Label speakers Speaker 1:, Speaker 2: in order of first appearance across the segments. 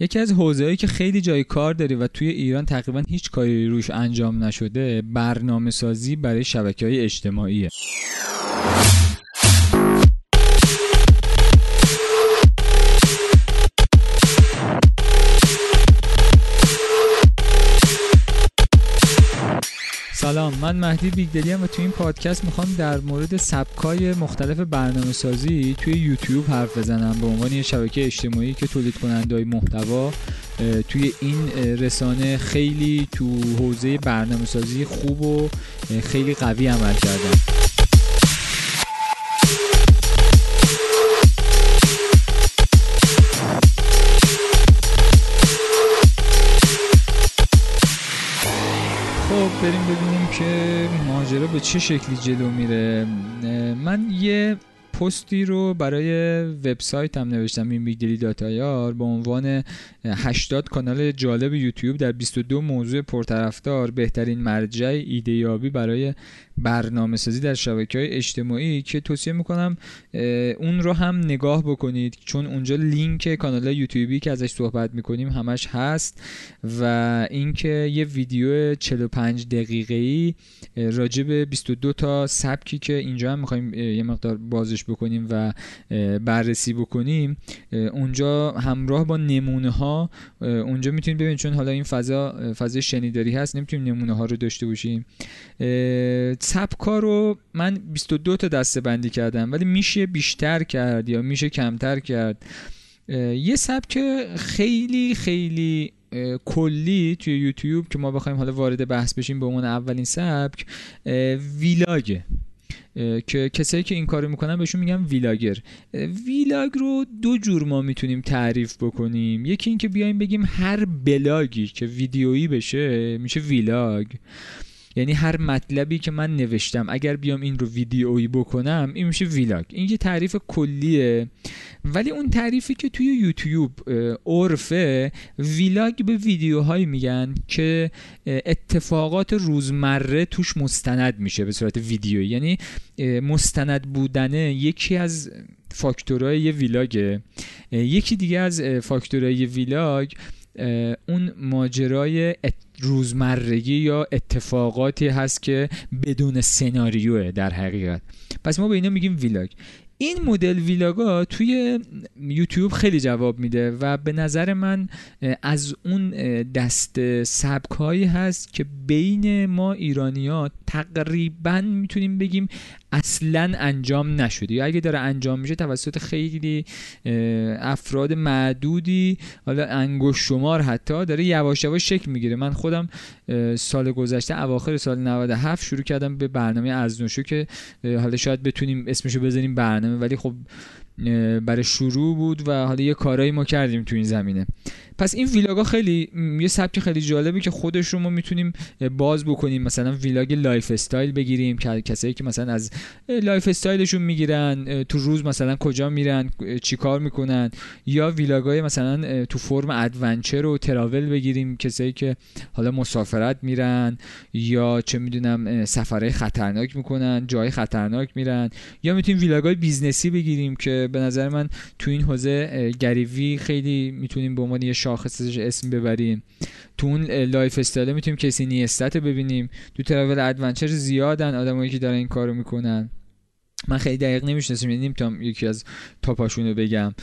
Speaker 1: یکی از حوزه‌ای که خیلی جای کار داره و توی ایران تقریبا هیچ کاری روش انجام نشده برنامه سازی برای شبکه های اجتماعیه. سلام. من مهدی بیگدلی و توی این پادکست می‌خوام در مورد سبکای مختلف برنامه سازی توی یوتیوب حرف بزنم. به عنوان یه شبکه اجتماعی که تولید کننده های محتوا توی این رسانه خیلی تو حوزه برنامه سازی خوب و خیلی قوی عمل کردن. بریم ببینیم که ماجرا به چه شکلی جلو میره. من یه پستی رو برای وبسایت هم نوشتم این بیگدلی داتایار به عنوان 80 کانال جالب یوتیوب در 22 موضوع پرطرفدار بهترین مرجع ایدهیابی برای برنامه سازی در شبکه های اجتماعی که توصیه می‌کنم اون رو هم نگاه بکنید چون اونجا لینک کانال یوتیوبی که ازش صحبت می‌کنیم همش هست و اینکه یه ویدیو 45 دقیقه ای راجع به 22 تا سبکی که اینجا هم می‌خوایم یه مقدار بازش بکنیم و بررسی بکنیم اونجا همراه با نمونه ها اونجا می‌تونید ببینید چون حالا این فضا فضا شنیداری هست نمی‌تونیم نمونه ها رو داشته باشیم. سبکا رو من 22 تا دسته بندی کردم ولی میشه بیشتر کرد یا میشه کمتر کرد. یه سبک خیلی خیلی کلی توی یوتیوب که ما بخوایم حالا وارد بحث بشیم به عنوان اولین سبک vlog ه که کسایی که این کارو می‌کنن بهشون میگن vlogger. vlog رو دو جور ما می‌تونیم تعریف بکنیم. یکی اینکه بیایم بگیم هر بلاگی که ویدیویی بشه میشه vlog. یعنی هر مطلبی که من نوشتم اگر بیام این رو ویدیویی بکنم این میشه vlog. این یه تعریف کلیه. ولی اون تعریفی که توی یوتیوب عرفه vlog به ویدیوهایی میگن که اتفاقات روزمره توش مستند میشه به صورت ویدیویی. یعنی مستند بودنه یکی از فاکتورهای یه ویلاگه. یکی دیگه از فاکتورهای ویلاگ اون ماجرای روزمرگی یا اتفاقاتی هست که بدون سناریوه در حقیقت. پس ما به اینا میگیم ویلاگ. این مدل ویلاگا توی یوتیوب خیلی جواب میده و به نظر من از اون دست سبک هایی هست که بین ما ایرانی ها تقریبا می‌تونیم بگیم اصلا انجام نشده. یا اگه داره انجام میشه توسط خیلی افراد معدودی حالا انگوش شمار حتی داره یواش یواش شکل می‌گیره. من خودم سال گذشته اواخر سال 97 شروع کردم به برنامه از نوشو که حالا شاید بتونیم اسمشو بزنیم برنامه. ولی خب برای شروع بود و حالا یه کارایی ما کردیم تو این زمینه. پس این vlog ا خیلی یه سبک خیلی جالبی که خودش رو ما می‌تونیم باز بکنیم. مثلا vlog lifestyle بگیریم که کسایی که مثلا از lifestyle شون می‌گیرن تو روز مثلا کجا میرن چیکار می‌کنن. یا vlog ای مثلا تو فرم adventure و travel بگیریم کسایی که حالا مسافرت میرن یا چه می‌دونم سفرهای خطرناک می‌کنن جای خطرناک میرن. یا می‌تونیم vlog ای business ی بگیریم که به نظر من تو این حوزه Gary Vee خیلی می‌تونیم به عنوان یه شاخصش اسم ببریم. تو اون lifestyle می‌تونیم Casey Neistat ببینیم. تو travel adventure زیادن آدمایی که دارن این کارو می‌کنن. من خیلی دقیق نمی‌شناسم یعنی نمی‌تونم یکی از top اشون رو بگم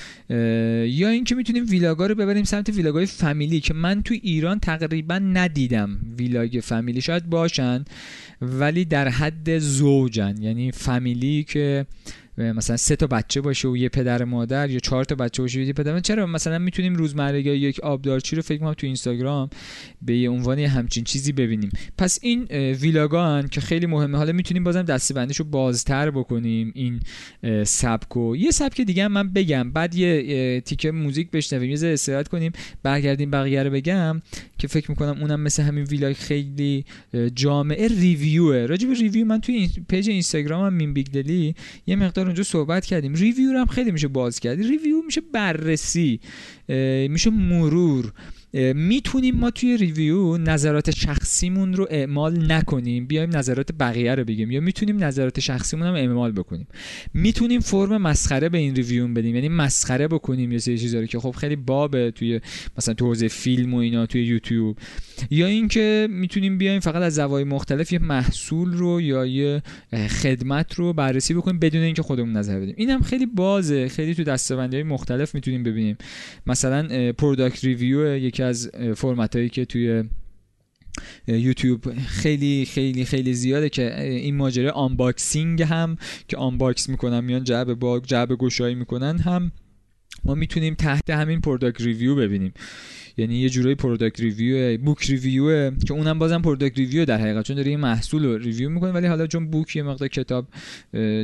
Speaker 1: یا اینکه می‌تونیم vlog ا رو ببریم سمت vlog ای فامیلی که من تو ایران تقریبا ندیدم vlog فامیلی. شاید باشن ولی در حد زوجن. یعنی فامیلی که مثلا سه تا بچه باشه و یه پدر مادر یا چهار تا بچه باشه یه پدر چرا؟ مثلا می‌تونیم روزمرگی یک آبدارچی رو فکر کنم تو اینستاگرام به یه عنوان همچین چیزی ببینیم. پس این ویلاگان که خیلی مهمه حالا می‌تونیم بازم دسته رو بازتر بکنیم این سبکو یه سبک دیگه من بگم. بعد یه تیکه موزیک بشنویم یه استراحت کنیم برگردیم بقیه رو بگم که فکر می‌کنم اونم مثل همین vlog خیلی جامعه review ه. راجع به review من توی page اینستاگرامم امین بیگدلی یه مقدار اونجا صحبت کردیم. review رو هم خیلی میشه باز کرد review میشه بررسی میشه مرور. می‌تونیم ما توی review نظرات شخصیمون رو اعمال نکنیم بیایم نظرات بقیه رو بگیم یا می‌تونیم نظرات شخصیمون هم اعمال بکنیم. می‌تونیم فرم مسخره به این review بدیم یعنی مسخره بکنیم یه سری چیزا که خب خیلی بابه توی مثلا تو حوزه فیلم و اینا توی یوتیوب. یا اینکه می‌تونیم بیایم فقط از زوایای مختلف یه محصول رو یا یه خدمت رو بررسی بکنیم بدون اینکه خودمون نظر بدیم. اینم خیلی بازه خیلی تو دستبندی های مختلف می‌تونیم ببینیم. مثلا product review یکی از فرمت هایی که توی یوتیوب خیلی خیلی خیلی زیاده که این ماجرا unboxing هم که unbox می‌کنن میان جعب باگ جعبه گشایی می‌کنن هم ما می‌تونیم تحت همین product review ببینیم. یعنی یه جورایی product review book review که اونم بازم product review در حقیقت. چون داره یه محصول رو review می‌کنه ولی حالا چون book یه مقدار کتاب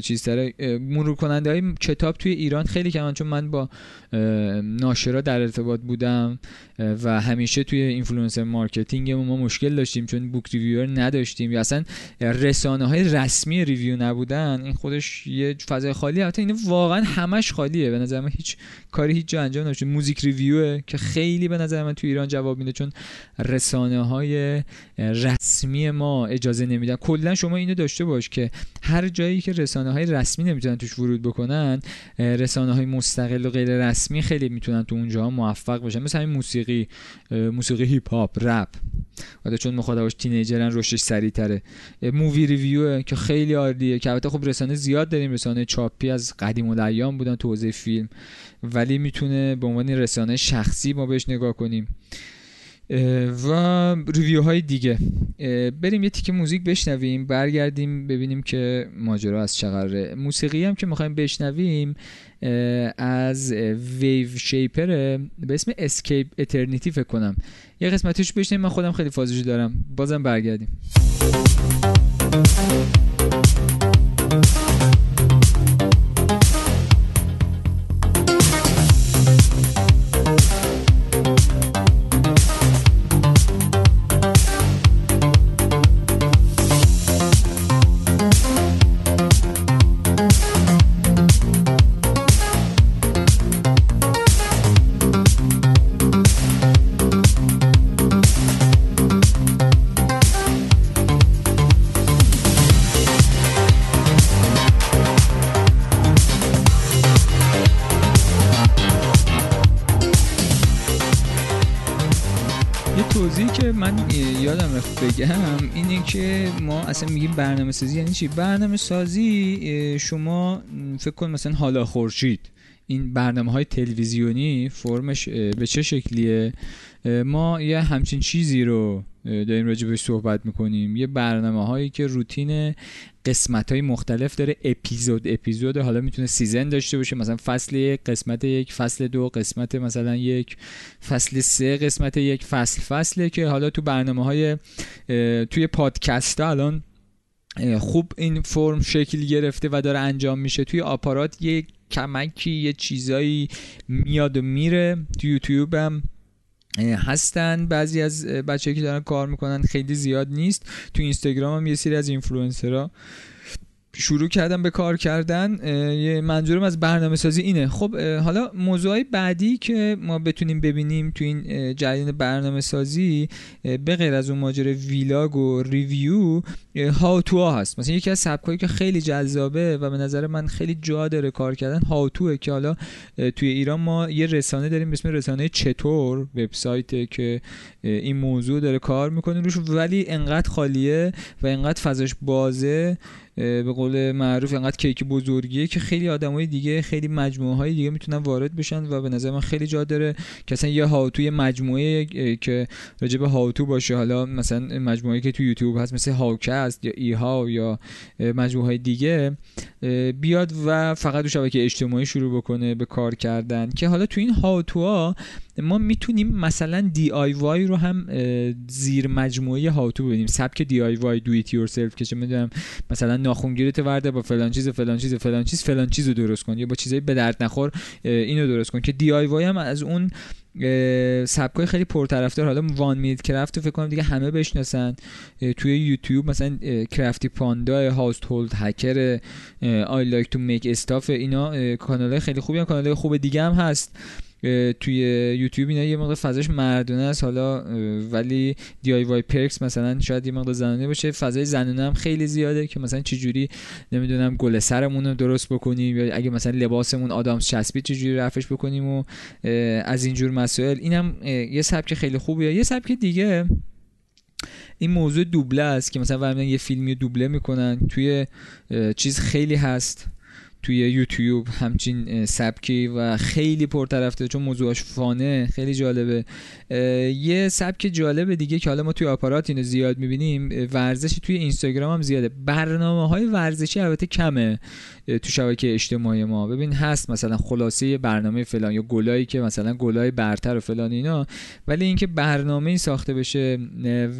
Speaker 1: چیز تره مرور کننده های کتاب توی ایران خیلی کمن. چون من با ناشرا در ارتباط بودم و همیشه توی influencer marketing ما مشکل داشتیم. چون book reviewer نداشتیم. یا اصلا رسانه های رسمی review نبودن. این خودش یه فضای خالی. البته این واقعا همش خالیه. به نظر من هیچ کاری هیچ جا انجام نمیشه. music review که خیلی به نظر من توی ایران جواب میده چون رسانه های رسمی ما اجازه نمیدن. کلا شما اینو داشته باش که هر جایی که رسانه های رسمی نمی‌تونن توش ورود بکنن رسانه های مستقل و غیر رسمی خیلی می‌تونن تو اونجا موفق باشن مثل همین موسیقی موسیقی هیپ هاپ رپ. البته چون مخاطباش تینیجرن رشدش سریعتره. movie review که خیلی عالیه که البته خب رسانه زیاد داریم. رسانه چاپی از قدیم الایام بودن تو حوزه فیلم. ولی می‌تونه به عنوان رسانه شخصی ما بهش نگاه کنیم. و review های دیگه بریم یه تیکه موزیک بشنویم برگردیم ببینیم که ماجرا از چقدره موسیقی هم که می‌خوایم بشنویم از Waveshaper به اسم Escape Eternity فکر کنم. یه قسمتش بشنویم من خودم خیلی فازشو دارم. بازم برگردیم. بگم اینه که ما اصلا میگیم برنامه سازی یعنی چی؟ برنامه سازی شما فکر کن مثلا حالا خورشید. این برنامه های تلویزیونی فرمش به چه شکلیه؟ ما یه همچین چیزی رو داریم راجع بهش صحبت می‌کنیم. یه برنامه هایی که روتین قسمت های مختلف داره اپیزود اپیزود حالا می‌تونه سیزن داشته باشه. مثلا فصل یک قسمت یک فصل دو قسمت مثلا یک فصل سه قسمت یک فصل فصله که حالا تو برنامه های توی پادکست ها الان خوب این فرم شکل گرفته و داره انجام میشه. توی آپارات یه کمکی یه چیزایی میاد و میره. تو یوتیوب هم هستن. بعضی از بچه که دارن کار می‌کنن خیلی زیاد نیست. تو اینستاگرام هم یه سری از اینفلوئنسرها شروع کردم به کار کردن یه منظورم از برنامه سازی اینه. خب حالا موضوع بعدی که ما بتونیم ببینیم تو این جریان برنامه سازی به غیر از اون ماجر ویلاگ و ریویو هاوتو هست. مثلا یکی از سبکایی که خیلی جذابه و به نظر من خیلی جا داره کار کردن هاوتوه که حالا توی ایران ما یه رسانه داریم به اسم رسانه چطور وبسایت که این موضوع داره کار می‌کنه روش ولی انقدر خالیه و انقدر فضاش بازه به قول معروف انقدر کیک بزرگیه که خیلی آدمای دیگه خیلی مجموعه های دیگه می‌تونن وارد بشن و به نظر من خیلی جا داره که اصلا یه how-to ی مجموعه که راجع how-to باشه. حالا مثلا مجموعه که تو یوتیوب هست مثل Howcast یا eHow یا مجموعه های دیگه بیاد و فقط رو شبکه اجتماعی شروع بکنه به کار کردن. که حالا تو این how-to ها ما می‌تونیم مثلا DIY رو هم زیر مجموعه how-to ببینیم سبک DIY do it yourself که چه می‌دونم مثلا ناخونگیرت وردار با فلان چیز فلان چیز فلان چیز فلان چیز رو درست کن. یا با چیزای به درد نخور اینو درست کن. که DIY هم از اون سبکای خیلی پرطرفدار. حالا One Minute Craft فکر کنم دیگه همه بشناسن. توی یوتیوب مثلا Crafty Panda Household Hacker I Like To Make Stuff اینا کانال خیلی خوبی هم. کانال خوب دیگه هم هست. توی یوتیوب اینا یه مقدار فضاش مردونه است. حالا ولی DIY Perks مثلا شاید یه مقدار زنانه باشه. فضای زنونه هم خیلی زیاده که مثلا چجوری نمی‌دونم گل سرمون رو درست بکنیم یا اگه مثلا لباسمون آدامس چسبی چجوری رفش بکنیم و از اینجور مسائل. اینم یه سبک خیلی خوبیه. یه سبک دیگه این موضوع دوبله است که مثلا یه فیلمی دوبله می‌کنن. توی چیز خیلی هست. توی یوتیوب همچین سبکی و خیلی پرطرفته چون موضوعش فانه خیلی جالبه. یه سبک جالب دیگه که حالا ما توی آپارات اینو زیاد می‌بینیم ورزشی توی اینستاگرام هم زیاده. برنامه های ورزشی البته کمه تو شبکه اجتماعی ما. ببین هست مثلا خلاصه برنامه فلان یا گلایی که مثلا گلای برتر و فلان اینا ولی اینکه برنامه ای ساخته بشه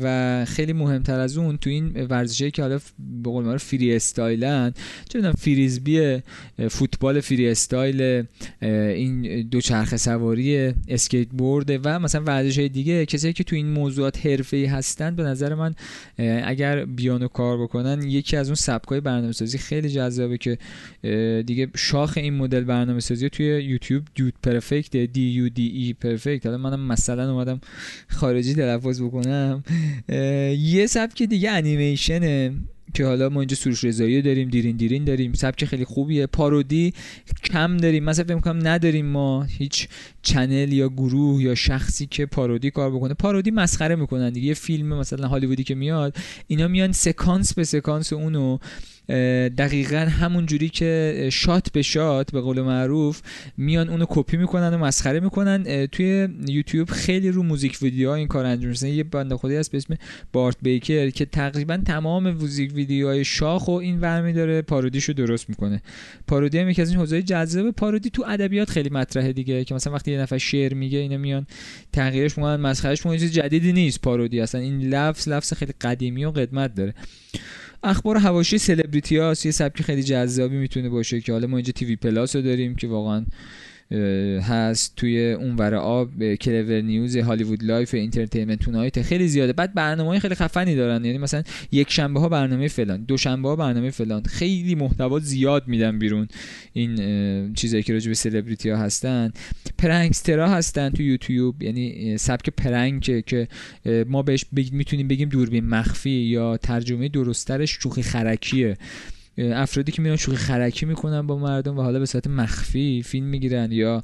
Speaker 1: و خیلی مهمتر از اون تو این ورزشی که حالا به قول معروف freestyle ن چه می‌دونم فریزبی فوتبال freestyle این دوچرخه سواری skateboard و مثلا ورزش های دیگه. کسایی که تو این موضوعات حرفه‌ای هستن به نظر من اگر بیانو کار بکنن یکی از اون سبکای برنامه‌سازی خیلی جذابه که دیگه شاخ این مدل برنامه سازی توی یوتیوب دود پرفکت دی یو دی ای پرفکت. حالا منم مثلا اومدم خارجی تلفظ بکنم. یه سبک دیگه انیمیشنه. که حالا ما اینجا سروش رضایی داریم دیرین دیرین داریم. سبک خیلی خوبیه. پارودی کم داریم. مثلا فکر کنم نداریم ما هیچ چنل یا گروه یا شخصی که پارودی کار بکنه. پارودی مسخره می‌کنن دیگه. یه فیلم مثلا هالیوودی که میاد اینا میان سکانس به سکانس اونو دقیقا همون جوری که shot به shot به قول معروف میان اونو کپی می‌کنن و مسخره می‌کنن. توی یوتیوب خیلی رو music video این کار انجام میشه یه بنده خدایی هست به اسم Bart Baker که تقریبا تمام music video های شاخ و این ورمی داره parody شو درست می‌کنه. parody هم یکی از این حوزه جذاب parody تو ادبیات خیلی مطرحه دیگه که مثلا وقتی یه نفر شعر میگه اینا میان تغییرش می‌کنن مسخرهش می‌کنن. چیز جدیدی نیست پارودی. اصلا این لفظ لفظ خیلی قدیمی و قدمت داره. اخبار حواشی سلبریتی ها یه سبک خیلی جذابی می‌تونه باشه که حالا ما اینجا TV Plus رو داریم که واقعا هست توی اونور آب Clevver News Hollywood Life Entertainment Tonight خیلی زیاده. بعد برنامه خیلی خفنی دارن. یعنی مثلا یک شنبه ها برنامه فلان دو شنبه ها برنامه فلان. خیلی محتوا زیاد میدن بیرون این چیزایی که راجع به سلبریتی ها هستن. prankster ا هستن تو یوتیوب. یعنی سبک prank که ما بهش می‌تونیم بگیم دوربین مخفی یا ترجمه درست‌ترش شوخی خرکیه. افرادی که میان شوخی خرکی می‌کنن با مردم و حالا به صورت مخفی فیلم می‌گیرن یا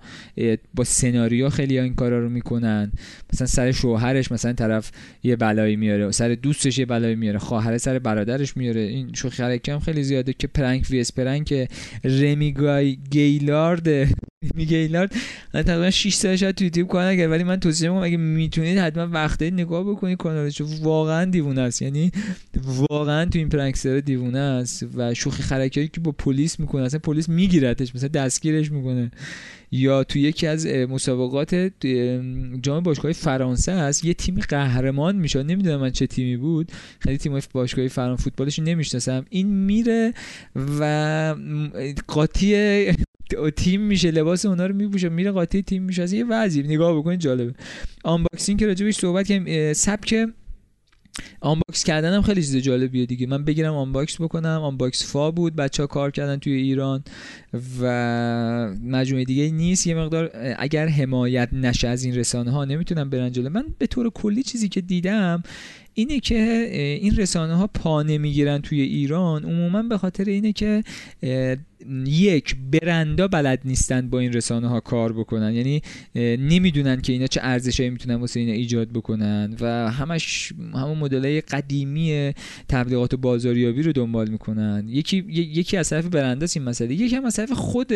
Speaker 1: با سناریو خیلی ها این کارا رو می‌کنن. مثلا سر شوهرش مثلا طرف یه بلایی میاره سر دوستش یه بلایی میاره خواهر سر برادرش میاره. این شوخی خرکی هم خیلی زیاده که Prank vs Prank رمی گیلارد میگیلارد من تقریبا 6 سال شاید تو یوتیوب کار نکرد ولی من توصیه می‌کنم اگه می‌تونید حتما وقتی نگاه بکنید کانالش واقعا دیوونه است. یعنی واقعا تو این پرنکسر دیوونه است و شوخی خرکی که با پلیس می‌کنه اصلا پلیس میگیرتش مثلا دستگیرش می‌کنه. یا تو یکی از مسابقات جام باشگاه فرانسه هست یه تیمی قهرمان میشه نمی‌دونم من چه تیمی بود. خیلی تیم باشگاه فرانسه فوتبالش نمی‌شناسم. این میره و قاطی تیم میشه لباس اونا رو میپوشه میره قاطی تیم میشه. از یه وضعی. نگاه بکنید جالبه. unboxing که راجبش صحبت کردیم سبک unbox کردن هم خیلی چیز جالبیه دیگه. من بگیرم unbox بکنم. Unbox فا بود. بچه ها کار کردن توی ایران و مجموعه دیگه نیست. یه مقدار اگر حمایت نشه از این رسانه ها نمی‌تونم برن جلو. من به طور کلی چیزی که دیدم اینه که این رسانه ها پا نمی‌گیرن توی ایران عموما به خاطر اینه که یک برندا بلد نیستن با این رسانه ها کار بکنن. یعنی نمی‌دونن که اینا چه ارزشایی می‌تونن واسه اینا ایجاد بکنن و همش همون مدل قدیمی تبلیغات و بازاریابی رو دنبال می‌کنن. یکی یکی از طرف برنده این مسئله. یکی هم از طرف خود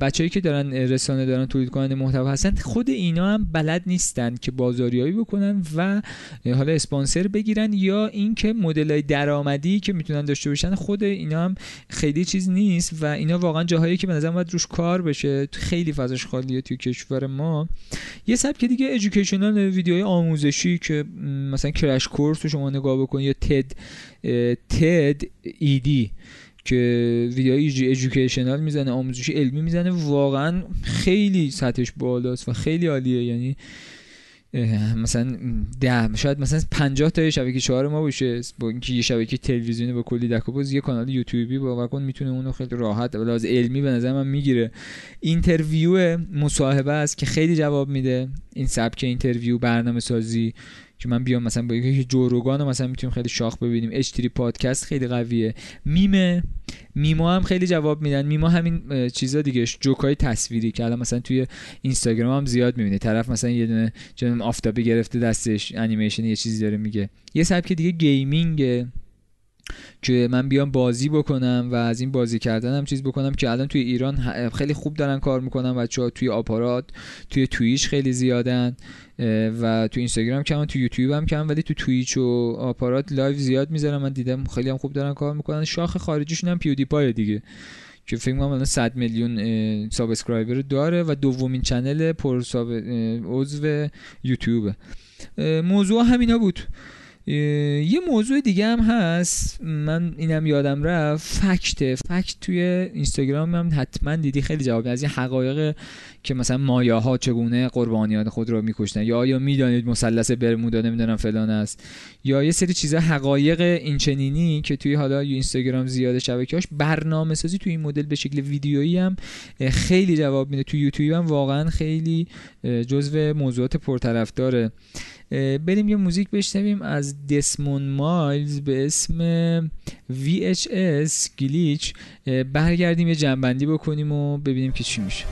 Speaker 1: بچههایی که دارن رسانه دارن تولید کننده محتوا هستن خود اینا هم بلد نیستن که بازاریابی بکنن و حالا اسپانسر بگیرن یا اینکه مدل های درآمدی که می‌تونن داشته باشن خود اینا هم خیلی چیز نیست و اینا واقعا جاهایی که به نظر باید روش کار بشه. خیلی فضاش خالیه توی کشور ما. یه سبک دیگه ادویکیشنال ویدیوهای آموزشی که مثلا کرش کورس رو شما نگاه بکنید یا تد تد ایدی که ویدیوهای ادویکیشنال می‌زنه آموزشی علمی می‌زنه. واقعا خیلی سطحش بالاست و خیلی عالیه. یعنی مثلا ده شاید مثلا 50 تا شبکه چهار ما باشه. با اینکه یه شبکه تلویزیونی با کلی دکوپوز یه کانال یوتیوبی باور کن می‌تونه اونو خیلی راحت از علمی به نظر من می‌گیره. interview مصاحبه است که خیلی جواب میده. این سبک interview برنامه سازی که من بیام مثلا با یکی Joe Rogan رو مثلا می‌تونیم خیلی شاخ ببینیم. H3 Podcast خیلی قویه. میمه. میما هم خیلی جواب میدن. میما همین چیزا دیگه جوکای تصویری که الان مثلا توی اینستاگرام هم زیاد می‌بینی. طرف مثلا یه دونه چون آفتابی گرفته دستش انیمیشن یه چیزی داره میگه. یه سبک دیگه gaming که من بیام بازی بکنم و از این بازی کردن هم چیز بکنم که الان توی ایران خیلی خوب دارن کار می‌کنن بچه ها توی آپارات توی Twitch خیلی زیادن و تو اینستاگرام کم تو یوتیوب هم کم ولی تو Twitch و آپارات live زیاد می‌ذارم. من دیدم خیلی هم خوب دارن کار می‌کنن. شاخ خارجیشون هم PewDiePie دیگه که فکر کنم الان 100 میلیون subscriber داره و دومین channel پر عضو یوتیوب موضوع همینا بود. یه موضوع دیگه هم هست. من اینم یادم رفت. fact. fact توی اینستاگرام هم حتما دیدی. خیلی جواب از این حقایق که مثلا مایا ها چگونه قربانیان خود رو میکشتن؟ یا آیا می‌دانید مثلث برمودا نمی‌دونم فلان است؟ یا یه سری چیزا حقایق اینچنینی که توی حالا اینستاگرام زیاد شبکه‌اش برنامه سازی توی این مدل به شکل ویدیویی هم خیلی جواب میده. توی یوتیوب هم واقعا خیلی جزو موضوعات پرطرفداره. بریم یه موزیک بشنویم از دسمون مایلز به اسم VHS گلیچ. برگردیم یه جنبندی بکنیم و ببینیم که چی میشه.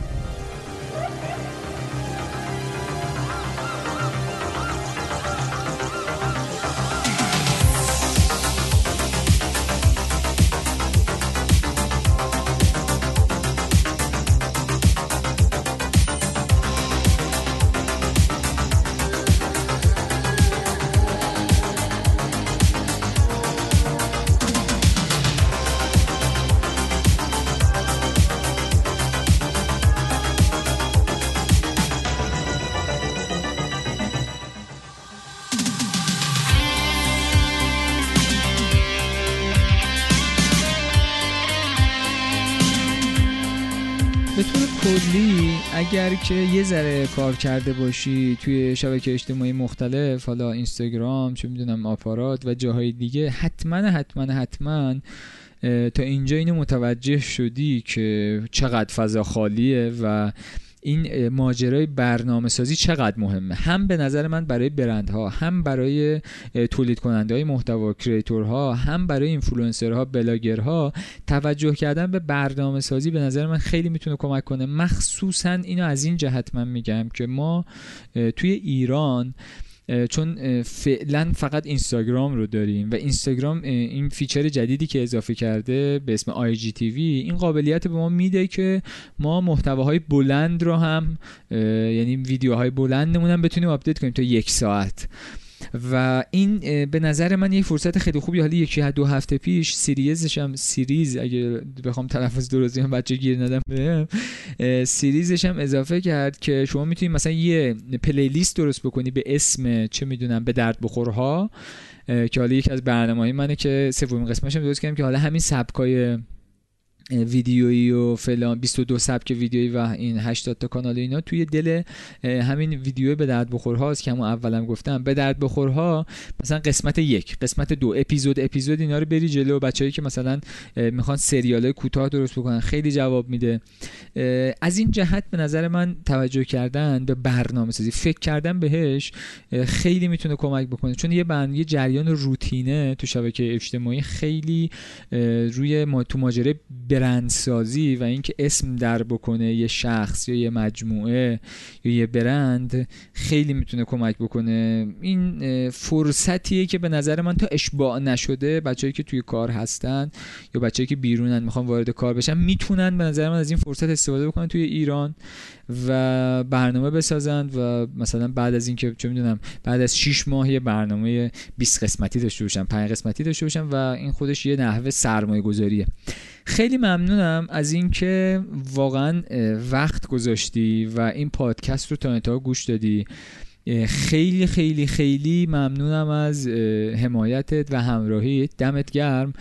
Speaker 1: اگر که یه ذره کار کرده باشی توی شبکه اجتماعی مختلف حالا اینستاگرام چه می‌دونم آپارات و جاهای دیگه حتما حتما حتما تا اینجا اینو متوجه شدی که چقدر فضا خالیه و این ماجرای برنامه سازی چقدر مهمه؟ هم به نظر من برای برندها هم برای تولید کننده های محتوا creator ها هم برای اینفلوئنسرها بلاگرها توجه کردن به برنامه سازی به نظر من خیلی می‌تونه کمک کنه. مخصوصا اینو از این جهت من میگم که ما توی ایران چون فعلا فقط اینستاگرام رو داریم و اینستاگرام این feature جدیدی که اضافه کرده به اسم IGTV این قابلیت به ما میده که ما محتواهای بلند رو هم یعنی ویدیوهای بلندمون هم بتونیم آپلود کنیم تا یک ساعت. و این به نظر من یه فرصت خیلی خوبی. حالا یکی دو هفته پیش series ش هم series اگه بخوام تلفظ درستی هم بچه گیر ندم. series ش هم اضافه کرد که شما می‌تونید مثلا یه playlist درست بکنی به اسم چه می‌دونم به درد بخورها که حالا یکی از برنامه‌های منه که سومین قسمتش درست کردم که حالا همین سبکای ویدیویی و فلان 22 سبک ویدیویی و این 80 تا کانال اینا توی دل همین ویدیو به درد بخور هاست که همون اولم گفتم. به درد بخورها مثلا قسمت یک قسمت دو اپیزود اپیزود اینا رو بری جلو. بچه‌ای که مثلا می‌خوان سریال کوتاه درست بکنن خیلی جواب میده. از این جهت به نظر من توجه کردن به برنامه سازی فکر کردن بهش خیلی می‌تونه کمک بکنه. چون یه برنامه جریان روتینه تو شبکه اجتماعی خیلی روی ما تو ماجرا برندسازی و اینکه اسم در بکنه یه شخص یا یه مجموعه یا یه برند خیلی می‌تونه کمک بکنه. این فرصتیه که به نظر من تا اشباع نشده بچه‌ای که توی کار هستن یا بچه‌ای که بیرونن می‌خوان وارد کار بشن می‌تونن به نظر من از این فرصت استفاده بکنن توی ایران و برنامه بسازند و مثلا بعد از اینکه چه می‌دونم بعد از 6 ماه یه برنامه 20 قسمتی داشته باشن 5 قسمتی داشته باشن و این خودش یه نحوه سرمایه گذاریه خیلی ممنونم از اینکه واقعا وقت گذاشتی و این پادکست رو تا انتها گوش دادی. خیلی خیلی خیلی ممنونم از حمایتت و همراهیت. دمت گرم.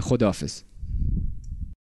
Speaker 1: خداحافظ.